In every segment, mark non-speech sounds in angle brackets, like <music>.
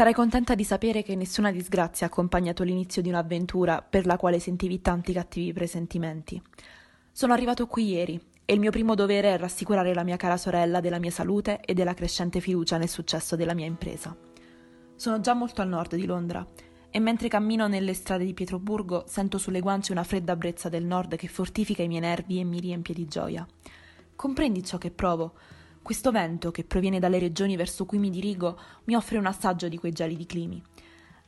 Sarai contenta di sapere che nessuna disgrazia ha accompagnato l'inizio di un'avventura per la quale sentivi tanti cattivi presentimenti. Sono arrivato qui ieri e il mio primo dovere è rassicurare la mia cara sorella della mia salute e della crescente fiducia nel successo della mia impresa. Sono già molto al nord di Londra e mentre cammino nelle strade di Pietroburgo sento sulle guance una fredda brezza del nord che fortifica i miei nervi e mi riempie di gioia. Comprendi ciò che provo? Questo vento, che proviene dalle regioni verso cui mi dirigo, mi offre un assaggio di quei gelidi climi.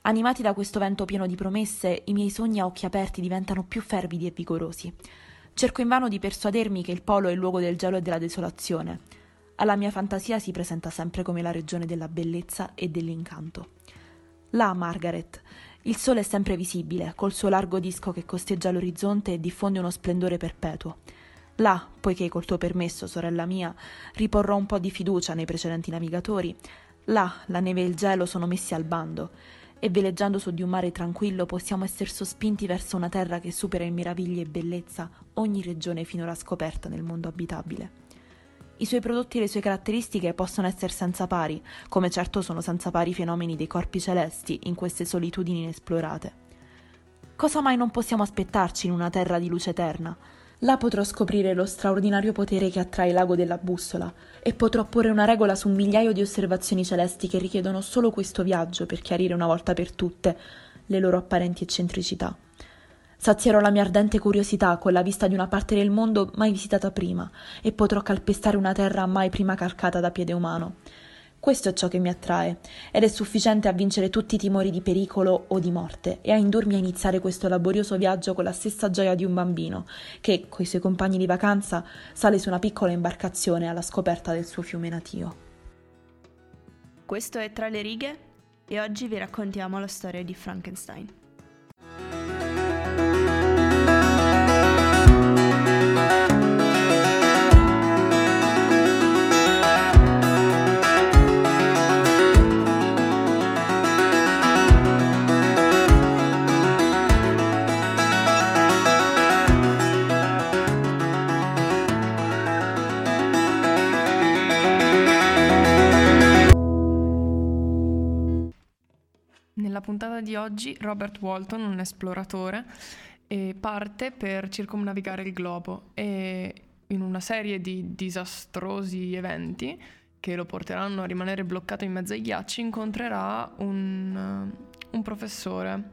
Animati da questo vento pieno di promesse, i miei sogni a occhi aperti diventano più fervidi e vigorosi. Cerco invano di persuadermi che il polo è il luogo del gelo e della desolazione. Alla mia fantasia si presenta sempre come la regione della bellezza e dell'incanto. Là, Margaret, il sole è sempre visibile, col suo largo disco che costeggia l'orizzonte e diffonde uno splendore perpetuo. Là, poiché col tuo permesso, sorella mia, riporrò un po' di fiducia nei precedenti navigatori, là la neve e il gelo sono messi al bando, e veleggiando su di un mare tranquillo possiamo essere sospinti verso una terra che supera in meraviglia e bellezza ogni regione finora scoperta nel mondo abitabile. I suoi prodotti e le sue caratteristiche possono essere senza pari, come certo sono senza pari i fenomeni dei corpi celesti in queste solitudini inesplorate. Cosa mai non possiamo aspettarci in una terra di luce eterna? Là potrò scoprire lo straordinario potere che attrae l'ago della bussola e potrò porre una regola su un migliaio di osservazioni celesti che richiedono solo questo viaggio per chiarire una volta per tutte le loro apparenti eccentricità. Sazierò la mia ardente curiosità con la vista di una parte del mondo mai visitata prima e potrò calpestare una terra mai prima calcata da piede umano. Questo è ciò che mi attrae, ed è sufficiente a vincere tutti i timori di pericolo o di morte e a indurmi a iniziare questo laborioso viaggio con la stessa gioia di un bambino che, coi suoi compagni di vacanza, sale su una piccola imbarcazione alla scoperta del suo fiume natio. Questo è Tra le righe e oggi vi raccontiamo la storia di Frankenstein. Puntata di oggi Robert Walton, un esploratore, parte per circumnavigare il globo e in una serie di disastrosi eventi che lo porteranno a rimanere bloccato in mezzo ai ghiacci incontrerà un, un professore,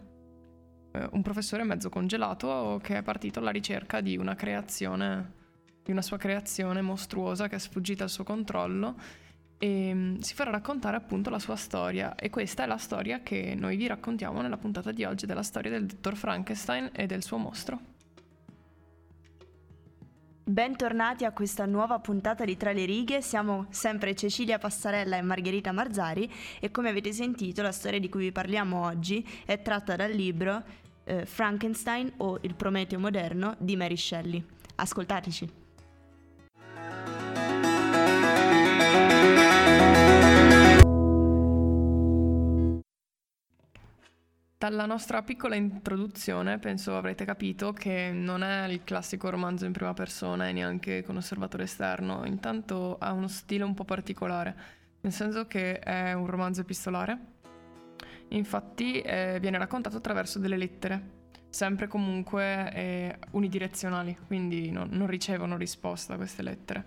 eh, un professore mezzo congelato che è partito alla ricerca di una creazione, di una sua creazione mostruosa che è sfuggita al suo controllo e mm, si farà raccontare appunto la sua storia e questa è la storia che noi vi raccontiamo nella puntata di oggi della storia del dottor Frankenstein e del suo mostro. Bentornati a questa nuova puntata di Tra le righe, siamo sempre Cecilia Passarella e Margherita Marzari e come avete sentito la storia di cui vi parliamo oggi è tratta dal libro eh, Frankenstein o Il Prometeo moderno di Mary Shelley. Ascoltateci. Dalla nostra piccola introduzione penso avrete capito che non è il classico romanzo in prima persona e neanche con osservatore esterno, intanto ha uno stile un po' particolare, nel senso che è un romanzo epistolare, infatti eh, viene raccontato attraverso delle lettere, sempre comunque eh, unidirezionali, quindi no, non ricevono risposta a queste lettere.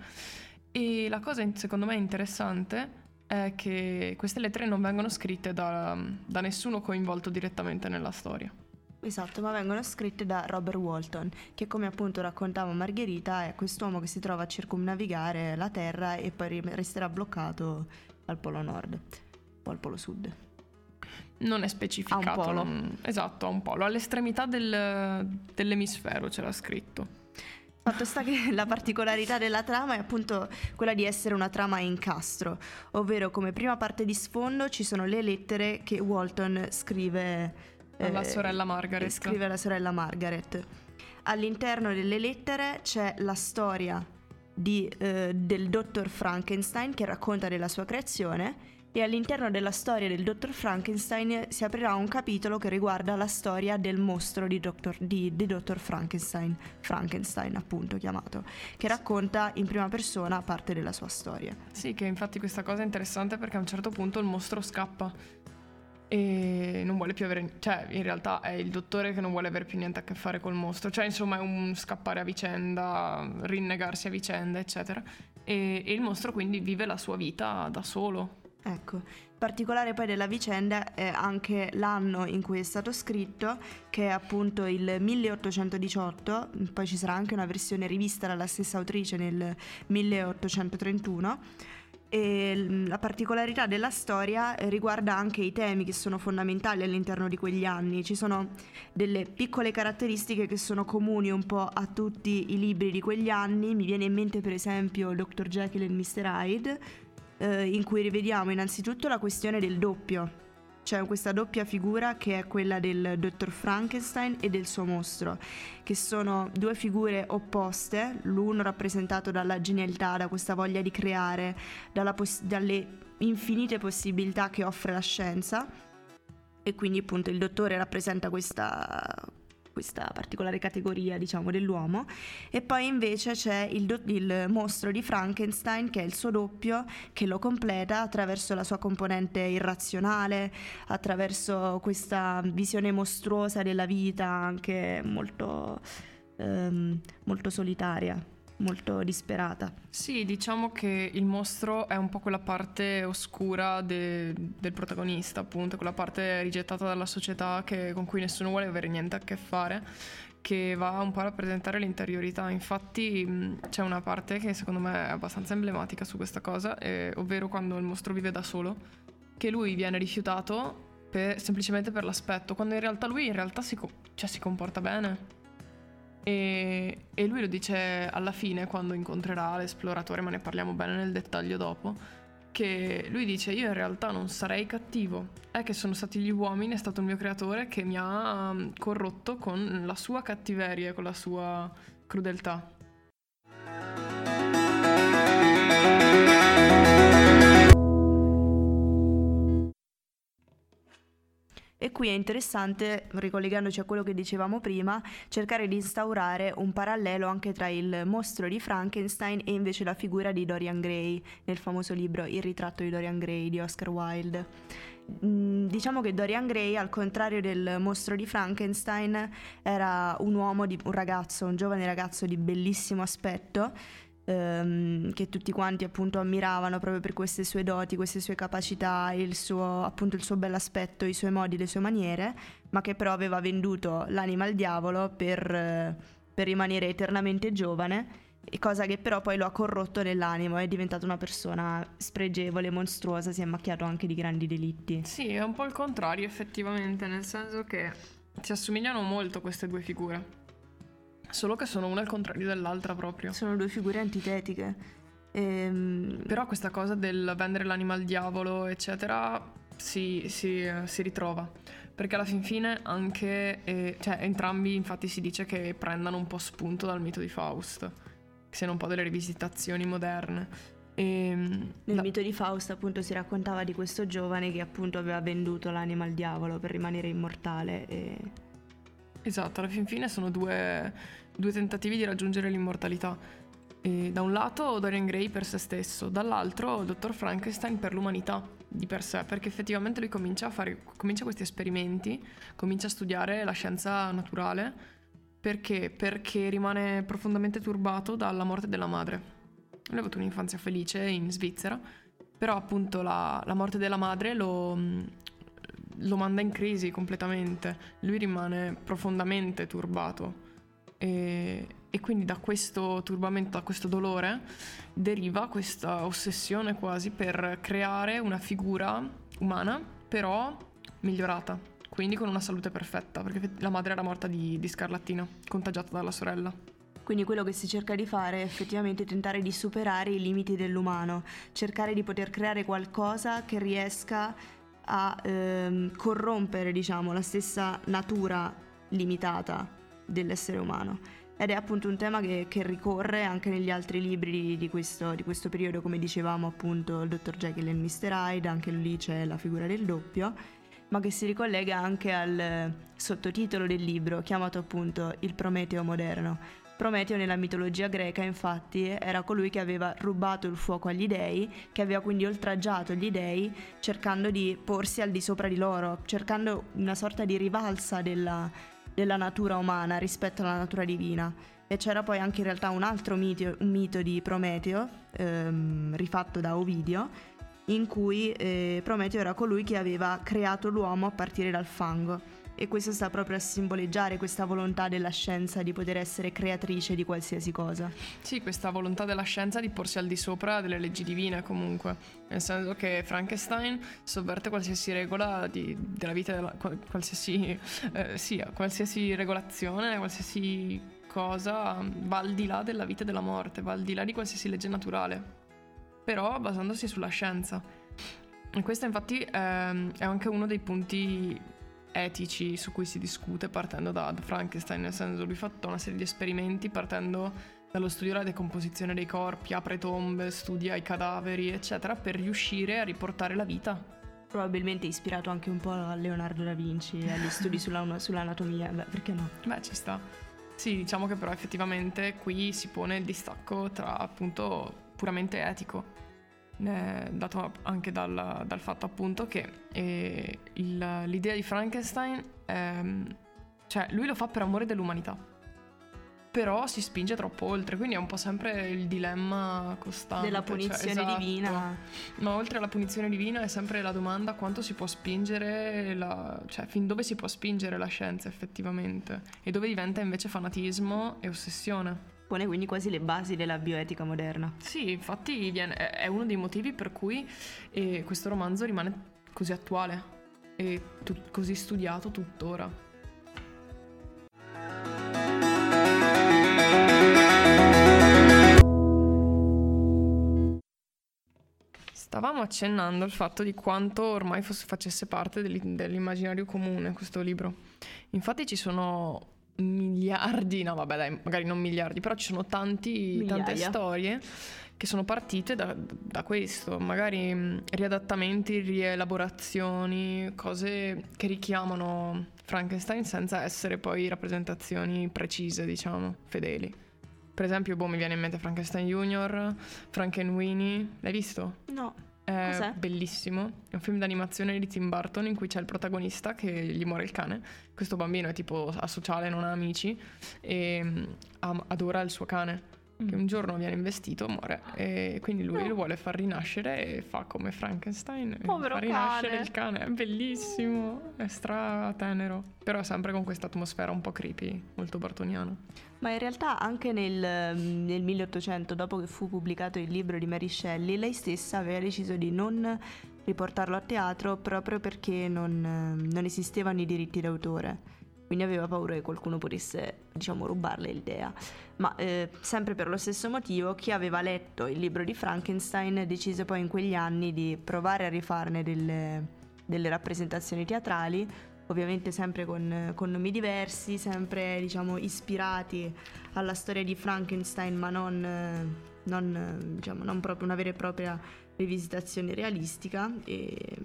E la cosa secondo me interessante è che queste lettere non vengono scritte da, da nessuno coinvolto direttamente nella storia. Esatto, ma vengono scritte da Robert Walton, che come appunto raccontava Margherita è quest'uomo che si trova a circumnavigare la Terra e poi resterà bloccato al Polo Nord o al Polo Sud. Non è specificato. A un polo. Non... Esatto, a un polo. All'estremità del, dell'emisfero c'era scritto. Fatto sta che <laughs> la particolarità della trama è appunto quella di essere una trama a incastro, ovvero come prima parte di sfondo ci sono le lettere che Walton scrive alla eh, sorella Margaret. Scrive alla sorella Margaret. All'interno delle lettere c'è la storia di, eh, del dottor Frankenstein che racconta della sua creazione e all'interno della storia del dottor Frankenstein si aprirà un capitolo che riguarda la storia del mostro di, Dr. di, di dottor Frankenstein, Frankenstein appunto chiamato, che racconta in prima persona parte della sua storia. Sì, che infatti questa cosa è interessante perché a un certo punto il mostro scappa e non vuole più avere, cioè in realtà è il dottore che non vuole avere più niente a che fare col mostro, cioè insomma è un scappare a vicenda, rinnegarsi a vicenda, eccetera. E, e il mostro quindi vive la sua vita da solo. Ecco, particolare poi della vicenda è anche l'anno in cui è stato scritto, che è appunto il 1818, poi ci sarà anche una versione rivista dalla stessa autrice nel 1831 e la particolarità della storia riguarda anche i temi che sono fondamentali all'interno di quegli anni. Ci sono delle piccole caratteristiche che sono comuni un po' a tutti i libri di quegli anni. Mi viene in mente per esempio Dr. Jekyll e Mr. Hyde, eh, in cui rivediamo innanzitutto la questione del doppio. C'è questa doppia figura che è quella del dottor Frankenstein e del suo mostro, che sono due figure opposte, l'uno rappresentato dalla genialità, da questa voglia di creare, poss- dalle infinite possibilità che offre la scienza, e quindi appunto il dottore rappresenta questa, questa particolare categoria, diciamo, dell'uomo. E poi invece c'è il, do- il, mostro di Frankenstein, che è il suo doppio, che lo completa attraverso la sua componente irrazionale, attraverso questa visione mostruosa della vita, anche molto, ehm, molto solitaria molto disperata. Sì, diciamo che il mostro è un po' quella parte oscura de- del protagonista, appunto, quella parte rigettata dalla società che- con cui nessuno vuole avere niente a che fare, che va un po' a rappresentare l'interiorità. Infatti c'è una parte che secondo me è abbastanza emblematica su questa cosa, eh, ovvero quando il mostro vive da solo, che lui viene rifiutato per, semplicemente per l'aspetto, quando in realtà lui in realtà si, co- cioè, si comporta bene e, e, lui lo dice alla fine quando incontrerà l'esploratore, ma ne parliamo bene nel dettaglio dopo, che lui dice io in realtà non sarei cattivo, è che sono stati gli uomini, è stato il mio creatore che mi ha corrotto con la sua cattiveria, con la sua crudeltà. E qui è interessante, ricollegandoci a quello che dicevamo prima, cercare di instaurare un parallelo anche tra il mostro di Frankenstein e invece la figura di Dorian Gray nel famoso libro Il ritratto di Dorian Gray di Oscar Wilde. Mm, diciamo che Dorian Gray, al contrario del mostro di Frankenstein, era un uomo, di, un ragazzo, un giovane ragazzo di bellissimo aspetto ehm, che tutti quanti appunto ammiravano proprio per queste sue doti, queste sue capacità, il suo, appunto il suo bell'aspetto, i suoi modi, le sue maniere, ma che però aveva venduto l'anima al diavolo per, per rimanere eternamente giovane cosa che però poi lo ha corrotto nell'animo, è diventato una persona spregevole, mostruosa, si è macchiato anche di grandi delitti. Sì, è un po' il contrario effettivamente, nel senso che si assomigliano molto queste due figure. Solo che sono una al contrario dell'altra proprio. Sono due figure antitetiche. Ehm... Però questa cosa del vendere l'anima al diavolo, eccetera, si, si, si ritrova. Perché alla fin fine anche, eh, cioè entrambi infatti si dice che prendano un po' spunto dal mito di Faust, che siano un po' delle rivisitazioni moderne. E, ehm, Nel la... mito di Faust appunto si raccontava di questo giovane che appunto aveva venduto l'anima al diavolo per rimanere immortale e... Esatto, alla fin fine sono due due tentativi di raggiungere l'immortalità. E da un lato Dorian Gray per se stesso, dall'altro Dottor Frankenstein per l'umanità di per sé, perché effettivamente lui comincia a fare comincia questi esperimenti, comincia a studiare la scienza naturale, perché? Perché rimane profondamente turbato dalla morte della madre. Lui ha avuto un'infanzia felice in Svizzera, però appunto la, la morte della madre lo, lo manda in crisi completamente, lui rimane profondamente turbato. E, e, quindi da questo turbamento, da questo dolore, deriva questa ossessione quasi per creare una figura umana, però migliorata, quindi con una salute perfetta, perché la madre era morta di, di scarlattina, contagiata dalla sorella. Quindi quello che si cerca di fare è effettivamente tentare di superare i limiti dell'umano, cercare di poter creare qualcosa che riesca a ehm, corrompere, diciamo, la stessa natura limitata dell'essere umano. Ed è appunto un tema che, che ricorre anche negli altri libri di questo, di questo, periodo, come dicevamo appunto il Dr. Jekyll e Mr. Hyde, anche lì c'è la figura del doppio, ma che si ricollega anche al sottotitolo del libro, chiamato appunto Il Prometeo moderno, Prometeo nella mitologia greca infatti era colui che aveva rubato il fuoco agli dei, che aveva quindi oltraggiato gli dei cercando di porsi al di sopra di loro, cercando una sorta di rivalsa della, della natura umana rispetto alla natura divina. E c'era poi anche in realtà un altro mito, un mito di Prometeo, ehm, rifatto da Ovidio, in cui eh, Prometeo era colui che aveva creato l'uomo a partire dal fango e questo sta proprio a simboleggiare questa volontà della scienza di poter essere creatrice di qualsiasi cosa. Sì, questa volontà della scienza di porsi al di sopra delle leggi divine comunque, nel senso che Frankenstein sovverte qualsiasi regola di, della vita, della, qualsiasi, eh, sì, qualsiasi regolazione, qualsiasi cosa va al di là della vita e della morte, va al di là di qualsiasi legge naturale, però basandosi sulla scienza. E questo infatti ehm, è anche uno dei punti etici su cui si discute partendo da Frankenstein, nel senso lui ha fatto una serie di esperimenti partendo dallo studio della decomposizione dei corpi, apre tombe, studia i cadaveri, eccetera, per riuscire a riportare la vita. Probabilmente ispirato anche un po' a Leonardo da Vinci, agli studi sulla, sull'anatomia, beh, perché no? Beh, ci sta. Sì, diciamo che però effettivamente qui si pone il distacco tra appunto puramente etico eh, dato anche dal, dal, fatto appunto che eh, il, l'idea di Frankenstein, ehm, cioè lui lo fa per amore dell'umanità, però si spinge troppo oltre, quindi è un po' sempre il dilemma costante. Della cioè, punizione cioè, esatto. divina. Ma oltre alla punizione divina è sempre la domanda quanto si può spingere, la, cioè fin dove si può spingere la scienza effettivamente e dove diventa invece fanatismo e ossessione pone quindi quasi le basi della bioetica moderna. Sì, infatti viene, è uno dei motivi per cui eh, questo romanzo rimane così attuale e tu, così studiato tuttora. Stavamo accennando al fatto di quanto ormai fosse, facesse parte dell'immaginario comune questo libro. Infatti ci sono miliardi, no vabbè dai, magari non miliardi, però ci sono tanti, tante storie che sono partite da, da questo, magari riadattamenti, rielaborazioni, cose che richiamano Frankenstein senza essere poi rappresentazioni precise, diciamo, fedeli. Per esempio, boh, mi viene in mente Frankenstein Junior, Frankenweenie, l'hai visto? No. È Cos'è? bellissimo. È un film d'animazione di Tim Burton in cui c'è il protagonista che gli muore il cane. Questo bambino è tipo asociale, non ha amici e mm, adora il suo cane. Che un mm. giorno viene investito, muore. E quindi lui no. lo vuole far rinascere e fa come Frankenstein. Povero fa rinascere cane. il cane. È bellissimo, è stra tenero. Però sempre con questa atmosfera un po' creepy, molto bartoniana. Ma in realtà anche nel, nel 1800, dopo che fu pubblicato il libro di Mary Shelley, lei stessa aveva deciso di non riportarlo a teatro proprio perché non, non esistevano i diritti d'autore quindi aveva paura che qualcuno potesse, diciamo, rubarle l'idea. Ma eh, sempre per lo stesso motivo, chi aveva letto il libro di Frankenstein decise poi in quegli anni di provare a rifarne delle, delle rappresentazioni teatrali, ovviamente sempre con, con, nomi diversi, sempre diciamo ispirati alla storia di Frankenstein, ma non, non, diciamo, non proprio una vera e propria rivisitazione realistica e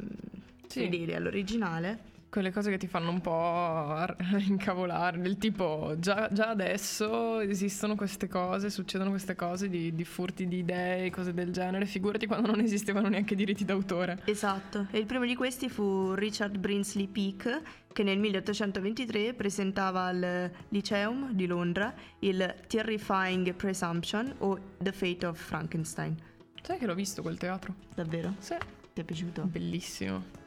sì. fedele all'originale quelle cose che ti fanno un po' <laughs> incavolare, del tipo già, già, adesso esistono queste cose, succedono queste cose di, di, furti di idee, cose del genere, figurati quando non esistevano neanche diritti d'autore. Esatto, e il primo di questi fu Richard Brinsley Peake che nel 1823 presentava al Lyceum di Londra il Terrifying Presumption o The Fate of Frankenstein. Sai che l'ho visto quel teatro? Davvero? Sì. Ti è piaciuto? Bellissimo.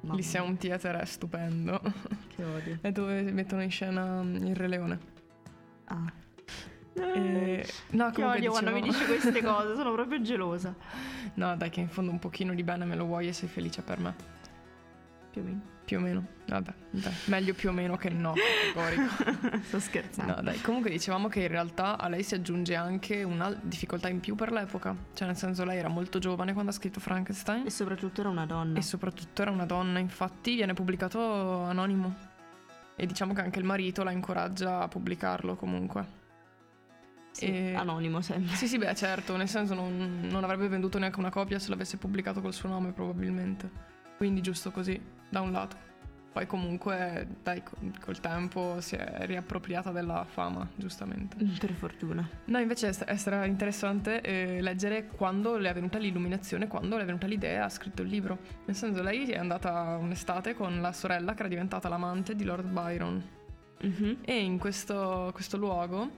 Mamma. Lì un theater stupendo. <laughs> Che odio. è dove mettono in scena il Re Leone. Ah. E... No, che odio dicevo... quando mi dici queste <laughs> cose, sono proprio gelosa. No, dai, che in fondo un pochino di bene me lo vuoi e sei felice per me. Più o meno. Più o meno, vabbè, dai. meglio più o meno che no. <laughs> Sto scherzando. No, dai, comunque dicevamo che in realtà a lei si aggiunge anche una difficoltà in più per l'epoca. Cioè, nel senso, lei era molto giovane quando ha scritto Frankenstein. E soprattutto era una donna. E soprattutto era una donna, infatti viene pubblicato anonimo. E diciamo che anche il marito la incoraggia a pubblicarlo comunque. Sì, e... anonimo sempre. Sì, sì, beh, certo, nel senso non, non avrebbe venduto neanche una copia se l'avesse pubblicato col suo nome probabilmente. Quindi giusto così, da un lato. Poi comunque, dai, col tempo si è riappropriata della fama, giustamente. Mm, per fortuna. No, invece sarà interessante eh, leggere quando le è venuta l'illuminazione, quando le è venuta l'idea, ha scritto il libro. Nel senso, lei è andata un'estate con la sorella che era diventata l'amante di Lord Byron. Mm-hmm. E in questo, questo luogo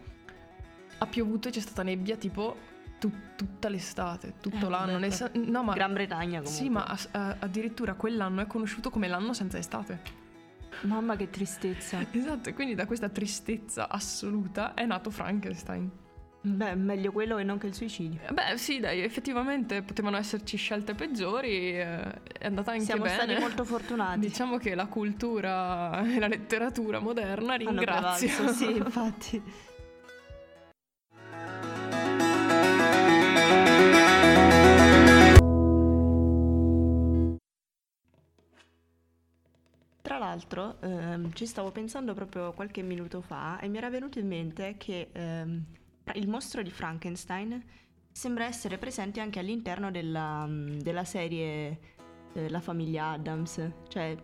ha piovuto e c'è stata nebbia tipo tut- tutta l'estate, tutto eh, l'anno. Nel sen- no, ma, Gran Bretagna comunque. Sì, ma a- a- addirittura quell'anno è conosciuto come l'anno senza estate. Mamma che tristezza. <laughs> esatto, e quindi da questa tristezza assoluta è nato Frankenstein. Beh, meglio quello che non che il suicidio. Beh, sì, dai, effettivamente potevano esserci scelte peggiori, eh, è andata anche Siamo bene. Siamo stati molto fortunati. Diciamo che la cultura e la letteratura moderna ringrazia. sì, <laughs> infatti. L'altro ehm, ci stavo pensando proprio qualche minuto fa e mi era venuto in mente che ehm, il mostro di Frankenstein sembra essere presente anche all'interno della, della serie eh, La famiglia Adams, cioè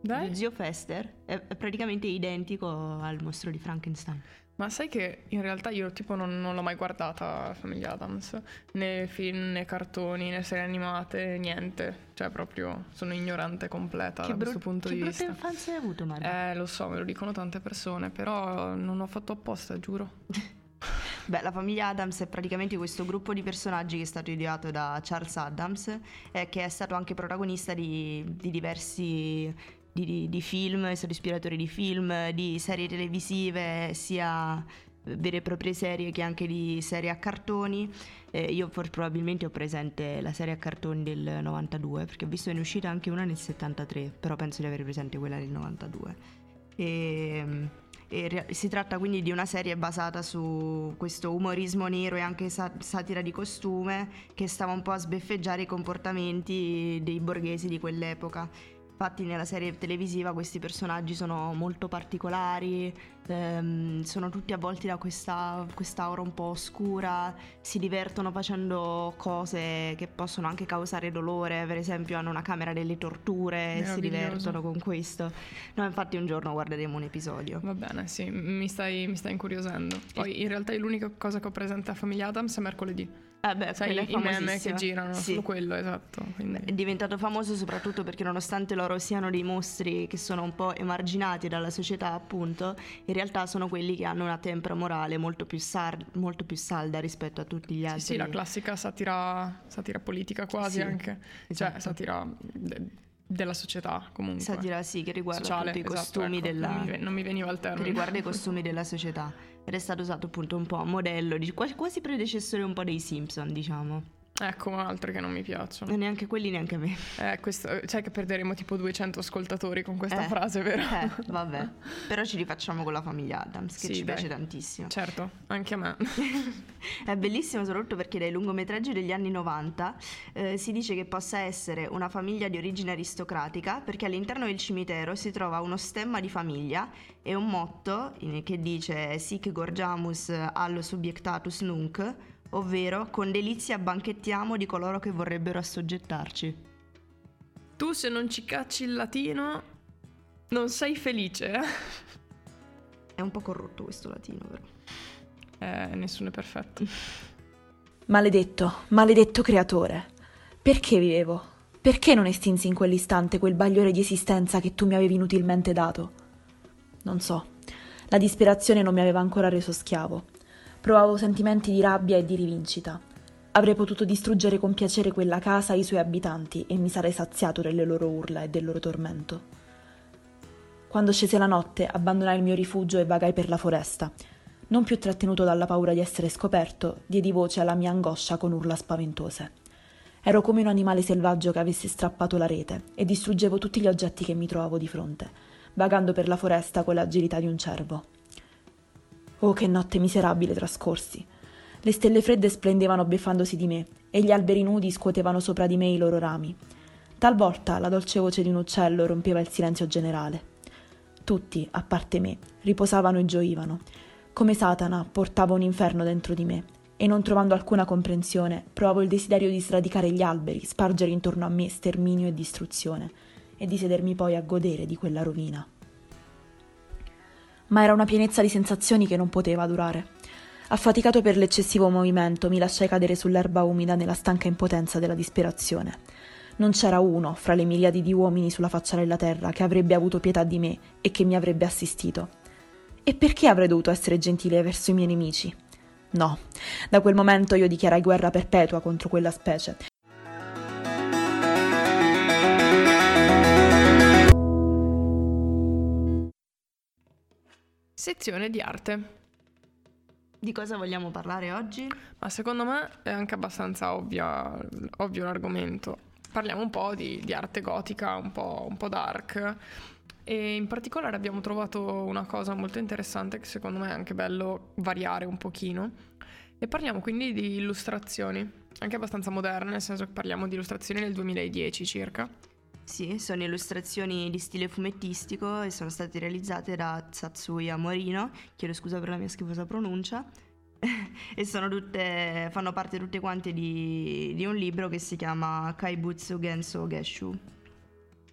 Dai. zio Fester è praticamente identico al mostro di Frankenstein. Ma sai che in realtà io tipo non, non l'ho mai guardata Famiglia Adams, né film, né cartoni, né serie animate, niente. Cioè proprio sono ignorante completa che da brut- questo punto di vista. Che infanzia hai avuto Maria? Eh lo so, me lo dicono tante persone, però non ho fatto apposta, giuro. <laughs> Beh, la famiglia Adams è praticamente questo gruppo di personaggi che è stato ideato da Charles Adams e che è stato anche protagonista di, di diversi di, di, di film, è stato ispiratore di film, di serie televisive, sia vere e proprie serie che anche di serie a cartoni. Eh, io for- probabilmente ho presente la serie a cartoni del 92 perché ho visto che ne è uscita anche una nel 73, però penso di avere presente quella del 92. E, e re- si tratta quindi di una serie basata su questo umorismo nero e anche sa- satira di costume che stava un po' a sbeffeggiare i comportamenti dei borghesi di quell'epoca Infatti nella serie televisiva questi personaggi sono molto particolari, ehm, sono tutti avvolti da questa aura un po' oscura, si divertono facendo cose che possono anche causare dolore, per esempio hanno una camera delle torture e si divertono con questo. Noi infatti un giorno guarderemo un episodio. Va bene, sì, mi stai, mi stai incuriosendo. Poi in realtà l'unica cosa che ho presente a Famiglia Adams è mercoledì. Eh beh, Sai, i meme che girano, sì. solo quello, esatto. Quindi. È diventato famoso soprattutto perché nonostante loro siano dei mostri che sono un po' emarginati dalla società, appunto, in realtà sono quelli che hanno una tempra morale molto più, sar- molto più salda rispetto a tutti gli altri. Sì, sì la classica satira, satira politica quasi sì, anche, cioè, esatto. cioè satira... De- della società comunque. Satira sì, che riguarda Sociale, i esatto, costumi ecco, della... Non mi, non mi, veniva il termine. Che riguarda i <laughs> costumi della società. Ed è stato usato appunto un po' a modello, quasi predecessore un po' dei Simpson, diciamo. Ecco, altri che non mi piacciono. E neanche quelli, neanche a me. Eh, questo, sai che perderemo tipo 200 ascoltatori con questa eh, frase, vero? Eh, <laughs> vabbè. Però ci rifacciamo con la famiglia Adams, che sì, ci dai. piace tantissimo. Certo, anche a me. <laughs> È bellissimo soprattutto perché dai lungometraggi degli anni 90 eh, si dice che possa essere una famiglia di origine aristocratica perché all'interno del cimitero si trova uno stemma di famiglia e un motto che dice Sic gorgiamus allo subjectatus nunc ovvero con delizia banchettiamo di coloro che vorrebbero assoggettarci. Tu se non ci cacci il latino non sei felice, eh? È un po' corrotto questo latino, però. Eh, nessuno è perfetto. Maledetto, maledetto creatore. Perché vivevo? Perché non estinsi in quell'istante quel bagliore di esistenza che tu mi avevi inutilmente dato? Non so. La disperazione non mi aveva ancora reso schiavo Provavo sentimenti di rabbia e di rivincita. Avrei potuto distruggere con piacere quella casa e i suoi abitanti e mi sarei saziato delle loro urla e del loro tormento. Quando scese la notte, abbandonai il mio rifugio e vagai per la foresta. Non più trattenuto dalla paura di essere scoperto, diedi voce alla mia angoscia con urla spaventose. Ero come un animale selvaggio che avesse strappato la rete e distruggevo tutti gli oggetti che mi trovavo di fronte, vagando per la foresta con l'agilità di un cervo. Oh, che notte miserabile trascorsi! Le stelle fredde splendevano beffandosi di me, e gli alberi nudi scuotevano sopra di me i loro rami. Talvolta la dolce voce di un uccello rompeva il silenzio generale. Tutti, a parte me, riposavano e gioivano. Come Satana portava un inferno dentro di me, e non trovando alcuna comprensione, provavo il desiderio di sradicare gli alberi, spargere intorno a me sterminio e distruzione. e di sedermi poi a godere di quella rovina. Ma era una pienezza di sensazioni che non poteva durare. Affaticato per l'eccessivo movimento, mi lasciai cadere sull'erba umida nella stanca impotenza della disperazione. Non c'era uno, fra le miliadi di uomini sulla faccia della terra, che avrebbe avuto pietà di me e che mi avrebbe assistito. E perché avrei dovuto essere gentile verso i miei nemici? No, da quel momento io dichiarai guerra perpetua contro quella specie. Sezione di arte. Di cosa vogliamo parlare oggi? Ma secondo me è anche abbastanza ovvia, ovvio l'argomento. Parliamo un po' di, di arte gotica, un po', un po' dark. E in particolare abbiamo trovato una cosa molto interessante che secondo me è anche bello variare un pochino. E parliamo quindi di illustrazioni, anche abbastanza moderne, nel senso che parliamo di illustrazioni nel 2010 circa. Sì, sono illustrazioni di stile fumettistico e sono state realizzate da Satsuya Morino, chiedo scusa per la mia schifosa pronuncia, <laughs> e sono tutte, fanno parte tutte quante di, di un libro che si chiama Kaibutsu Genso Geshu.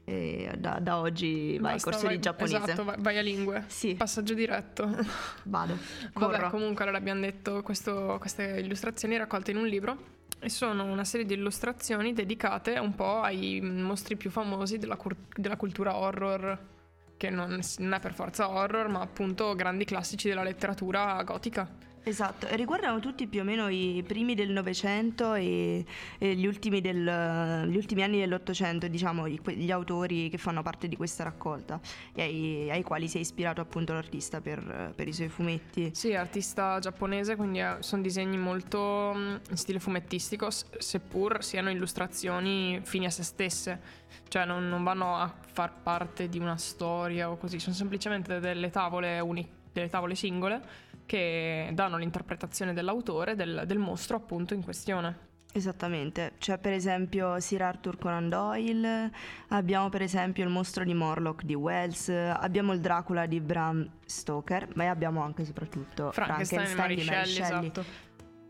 E da, da oggi vai, Basta, corso vai- di giapponese. Esatto, vai, vai a lingue. Sì, Passaggio diretto. vado. Vabbè, Corro. comunque allora abbiamo detto questo- queste illustrazioni raccolte in un libro e sono una serie di illustrazioni dedicate un po' ai mostri più famosi della, cur- della cultura horror, che non, non è per forza horror, ma appunto grandi classici della letteratura gotica. Esatto, e riguardano tutti più o meno i primi del Novecento e, e gli, ultimi del- gli ultimi anni dell'Ottocento, diciamo, gli, autori che fanno parte di questa raccolta e ai, ai quali si è ispirato appunto l'artista per, per i suoi fumetti. Sì, artista giapponese, quindi eh, sono disegni molto mm, in stile fumettistico, seppur siano illustrazioni fini a se stesse. Cioè non, non vanno a far parte di una storia o così, sono semplicemente delle tavole, uni- delle tavole singole che danno l'interpretazione dell'autore del, del mostro appunto in questione. Esattamente, c'è per esempio Sir Arthur Conan Doyle, abbiamo per esempio il mostro di Morlock di Wells, abbiamo il Dracula di Bram Stoker, ma abbiamo anche e soprattutto Frankenstein, Frankenstein, di Mary Shelley, Shelley. esatto.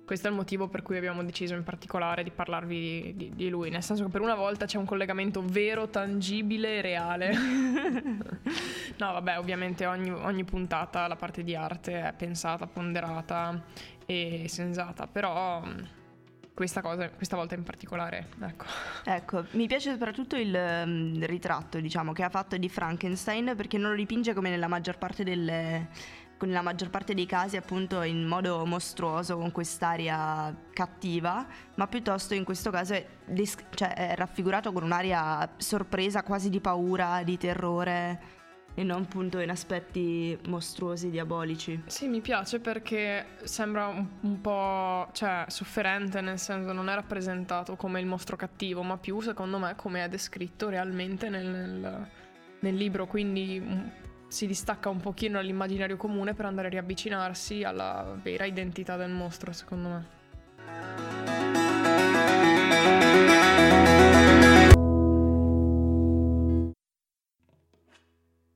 Questo è il motivo per cui abbiamo deciso in particolare di parlarvi di, di- di lui, nel senso che per una volta c'è un collegamento vero, tangibile e reale. <laughs> no, vabbè, ovviamente ogni, ogni puntata la parte di arte è pensata, ponderata e sensata, però mh, questa, cosa, questa volta in particolare, ecco. Ecco, mi piace soprattutto il mm, ritratto, diciamo, che ha fatto di Frankenstein perché non lo dipinge come nella maggior parte delle con la maggior parte dei casi appunto in modo mostruoso con quest'aria cattiva, ma piuttosto in questo caso è, des- cioè, è raffigurato con un'aria sorpresa, quasi di paura, di terrore e non appunto in aspetti mostruosi, diabolici. Sì, mi piace perché sembra un, un po' cioè, sofferente, nel senso non è rappresentato come il mostro cattivo, ma più secondo me come è descritto realmente nel, nel- nel libro, quindi mm, si distacca un pochino dall'immaginario comune per andare a riavvicinarsi alla vera identità del mostro, secondo me.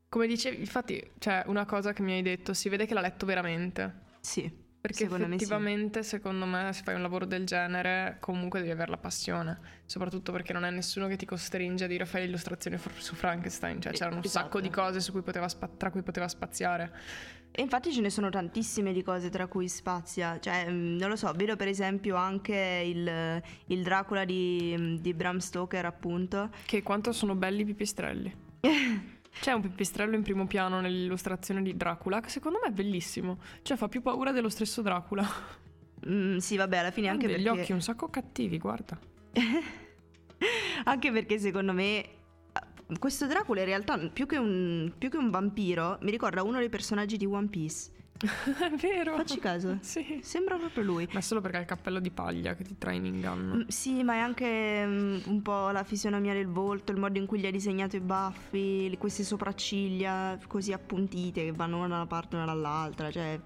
Come dicevi, infatti, c'è una cosa che mi hai detto, si vede che l'ha letto veramente. Sì. Perché Secondo me sì. effettivamente, secondo me, se fai un lavoro del genere, comunque devi avere la passione. Soprattutto perché non è nessuno che ti costringe a dire fai l'illustrazione su Frankenstein. Cioè, Eh, c'erano un esatto. sacco di cose su cui poteva spa- tra cui poteva spaziare. E infatti ce ne sono tantissime di cose tra cui spazia, cioè mm, non lo so, vedo per esempio anche il, il Dracula di, di Bram Stoker appunto, Che quanto sono belli i pipistrelli. <laughs> C'è un pipistrello in primo piano nell'illustrazione di Dracula che secondo me è bellissimo. Cioè, fa più paura dello stesso Dracula. Mm, sì vabbè alla fine anche degli perché, occhi un sacco cattivi, guarda. <laughs> anche perché secondo me questo Dracula in realtà più che, un, più che un vampiro mi ricorda uno dei personaggi di One Piece, <laughs> è vero. facci caso, Sì. sembra proprio lui. Ma solo perché ha il cappello di paglia che ti trae in inganno. Mm, Sì, ma è anche mm, un po' la fisionomia del volto, il modo in cui gli ha disegnato i baffi, queste sopracciglia così appuntite che vanno una da una parte e una dall'altra. Cioè,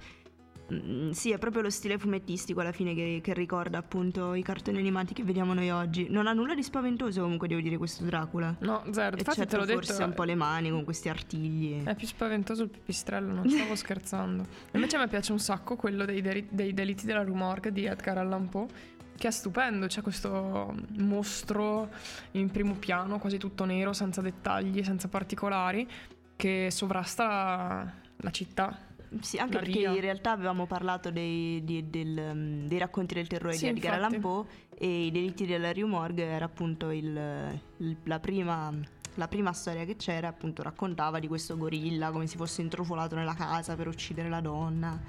mm, sì, è proprio lo stile fumettistico alla fine che, che ricorda appunto i cartoni animati che vediamo noi oggi. Non ha nulla di spaventoso comunque, devo dire, questo Dracula. No, zero. Infatti te l'ho detto. forse un po' le mani con questi artigli. È più spaventoso il pipistrello, non stavo scherzando. <laughs> Invece a me piace un sacco quello dei, deri- dei delitti della Rue Morgue di Edgar Allan Poe, che è stupendo, c'è questo mostro in primo piano, quasi tutto nero, senza dettagli, senza particolari, che sovrasta la, la città. Sì, anche perché in realtà avevamo parlato dei, di- del, um, dei racconti del terrore Sì, di Edgar Allan. Poe e i delitti della Rue Morgue era appunto il- il- la, prima, la prima storia che c'era, appunto raccontava di questo gorilla come si fosse intrufolato nella casa per uccidere la donna.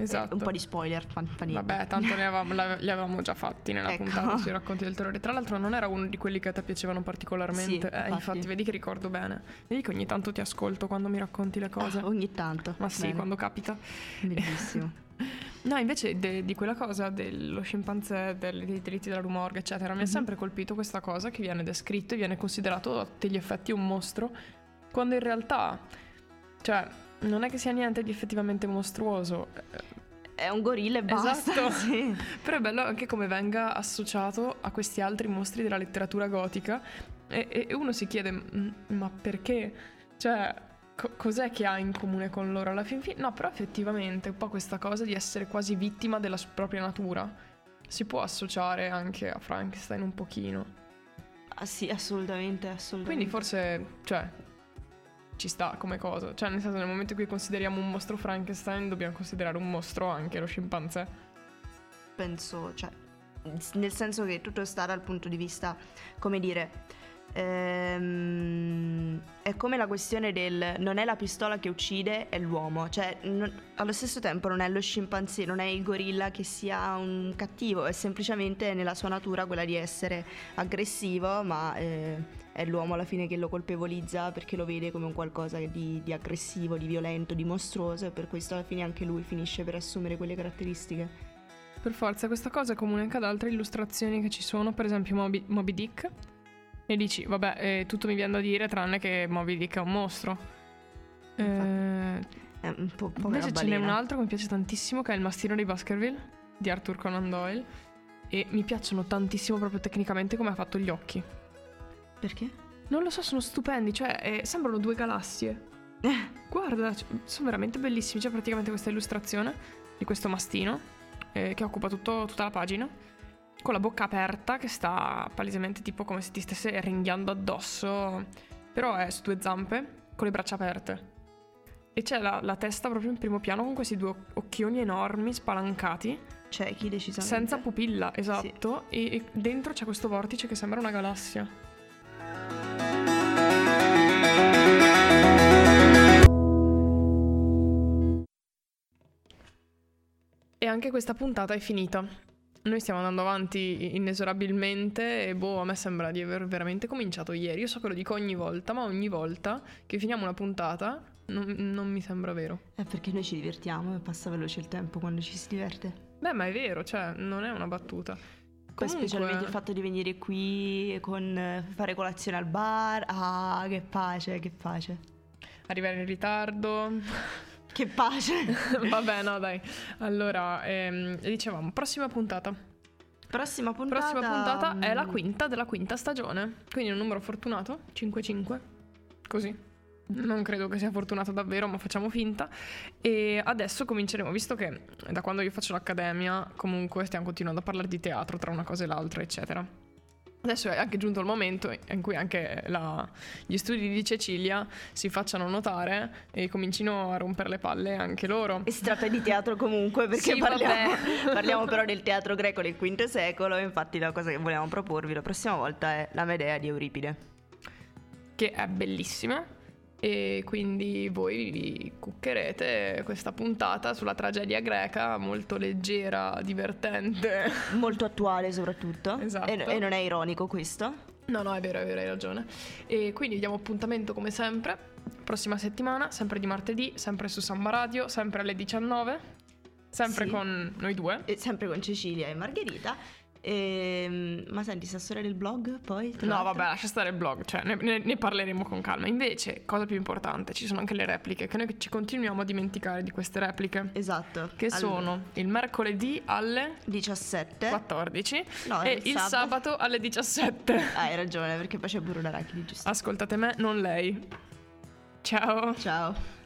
Esatto. Eh, un po' di spoiler, fa, fa niente. Vabbè, tanto ne avevamo, li avevamo già fatti nella Ecco. puntata sui <laughs> racconti del terrore. Tra l'altro non era uno di quelli che a te piacevano particolarmente. Sì, Eh, infatti. infatti, vedi che ricordo bene. Vedi che ogni tanto ti ascolto quando mi racconti le cose. Ah, ogni tanto. Ma sì, Bene. quando capita. Bellissimo. <laughs> No, invece de- di quella cosa dello scimpanzé, del- dei delitti della rumorga, eccetera, mi ha Mhm. sempre colpito questa cosa che viene descritto e viene considerato a tutti gli effetti un mostro, quando in realtà, cioè, non è che sia niente di effettivamente mostruoso. È un gorilla e basta. Esatto. <laughs> sì. <laughs> Però è bello anche come venga associato a questi altri mostri della letteratura gotica e, e- uno si chiede "Mm, ma perché? Cioè, co- cos'è che ha in comune con loro alla fin fine? No, però effettivamente un po' questa cosa di essere quasi vittima della propria natura si può associare anche a Frankenstein un pochino. Ah, sì, assolutamente, assolutamente. Quindi forse, cioè, ci sta come cosa. Cioè, nel senso, nel momento in cui consideriamo un mostro Frankenstein, dobbiamo considerare un mostro anche lo scimpanzé. penso, cioè, nel senso che tutto sta dal punto di vista, come dire, ehm, è come la questione del non è la pistola che uccide, è l'uomo, cioè non- allo stesso tempo non è lo scimpanzé, non è il gorilla che sia un cattivo, è semplicemente nella sua natura quella di essere aggressivo, ma eh, è l'uomo alla fine che lo colpevolizza perché lo vede come un qualcosa di, di aggressivo, di violento, di mostruoso e per questo alla fine anche lui finisce per assumere quelle caratteristiche. Per forza, questa cosa è comune anche ad altre illustrazioni che ci sono, per esempio Moby, Moby Dick. E dici, vabbè, eh, tutto mi viene da dire tranne che Moby Dick è un mostro. Eh, È un po' invece ce n'è un altro che mi piace tantissimo, che è Il mastino di Baskerville, di Arthur Conan Doyle. E mi piacciono tantissimo proprio tecnicamente come ha fatto gli occhi. Perché? Non lo so, sono stupendi, cioè eh, sembrano due galassie. <laughs> Guarda, sono veramente bellissimi. C'è praticamente questa illustrazione di questo mastino eh, che occupa tutto- tutta la pagina, con la bocca aperta che sta palesemente tipo come se ti stesse ringhiando addosso, però è su due zampe con le braccia aperte. E c'è la, la testa proprio in primo piano con questi due occhioni enormi spalancati, Cioè, chi decisamente? senza pupilla, esatto, e, e dentro c'è questo vortice che sembra una galassia. E anche questa puntata è finita. Noi stiamo andando avanti inesorabilmente e boh, a me sembra di aver veramente cominciato ieri. Io so che lo dico ogni volta, ma ogni volta che finiamo una puntata non, non mi sembra vero. È perché noi ci divertiamo e passa veloce il tempo quando ci si diverte. Beh, ma è vero, cioè, non è una battuta. Poi Comunque- specialmente il fatto di venire qui con eh, fare colazione al bar. Ah, che pace, che pace. Arrivare in ritardo. Che pace. <laughs> Vabbè, no, dai. Allora, ehm, dicevamo, prossima puntata. Prossima puntata. Prossima puntata è la quinta della quinta stagione. Quindi un numero fortunato, 5-5. Così. Non credo che sia fortunato davvero, ma facciamo finta. E adesso cominceremo, visto che da quando io faccio l'accademia, comunque stiamo continuando a parlare di teatro tra una cosa e l'altra, eccetera. Adesso è anche giunto il momento in cui anche la- gli studi di Cecilia si facciano notare e comincino a rompere le palle anche loro. E si tratta di teatro comunque perché Sì, parliamo, <laughs> parliamo però del teatro greco del V secolo infatti la cosa che volevamo proporvi la prossima volta è la Medea di Euripide. che è bellissima e quindi voi vi cuccherete questa puntata sulla tragedia greca molto leggera, divertente. <laughs> Molto attuale soprattutto. Esatto. E, e non è ironico questo. No, no, è vero, è vero, hai ragione. E quindi diamo appuntamento come sempre, prossima settimana, sempre di martedì, sempre su Samba Radio, sempre alle 19, sempre Sì. con noi due. E sempre con Cecilia e Margherita. Ehm, ma senti, sta storia del blog poi? No, l'altro? vabbè, lascia stare il blog, cioè ne, ne- ne parleremo con calma. Invece, cosa più importante, ci sono anche le repliche, che noi ci continuiamo a dimenticare di queste repliche. Esatto. Che Allora, sono il mercoledì alle 17. 14 No, e il sabato. sabato alle 17. <laughs> Ah, hai ragione, perché poi c'è pure l'arachidi, giusto? Ascoltate me, non lei. Ciao. Ciao.